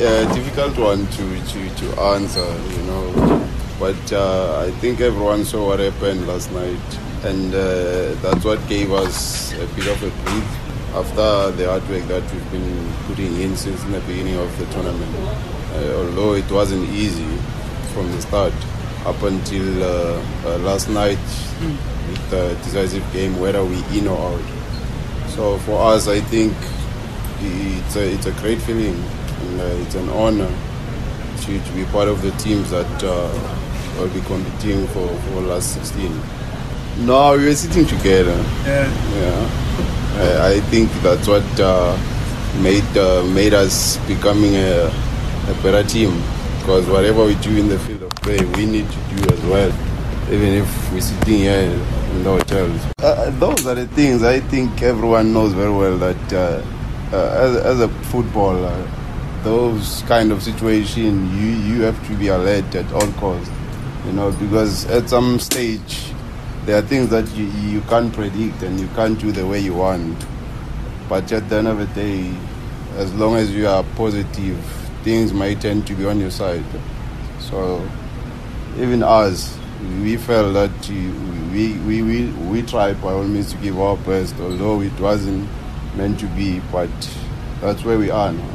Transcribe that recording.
a difficult one to, to, to answer, you know. But uh, I think everyone saw what happened last night, and uh, that's what gave us a bit of a breathe after the hard work that we've been putting in since the beginning of the tournament. Uh, although it wasn't easy from the start up until uh, uh, last night with the decisive game, whether we in or out. So for us, I think it's a, it's a great feeling and uh, it's an honor to, to be part of the teams that uh, will be competing for, for last 16. No, we were sitting together. Yeah. Yeah, I, I think that's what uh, made uh, made us becoming a, a better team. Because whatever we do in the field of play, we need to do as well, even if we're sitting here in the hotels. Uh, those are the things I think everyone knows very well that uh, uh, as, as a footballer, those kind of situation you you have to be alert at all costs. You know, because at some stage there are things that you, you can't predict and you can't do the way you want. But at the end of the day, as long as you are positive, things might tend to be on your side. So even us, we felt that we, we, we, we tried by all means to give our best, although it wasn't meant to be, but that's where we are now.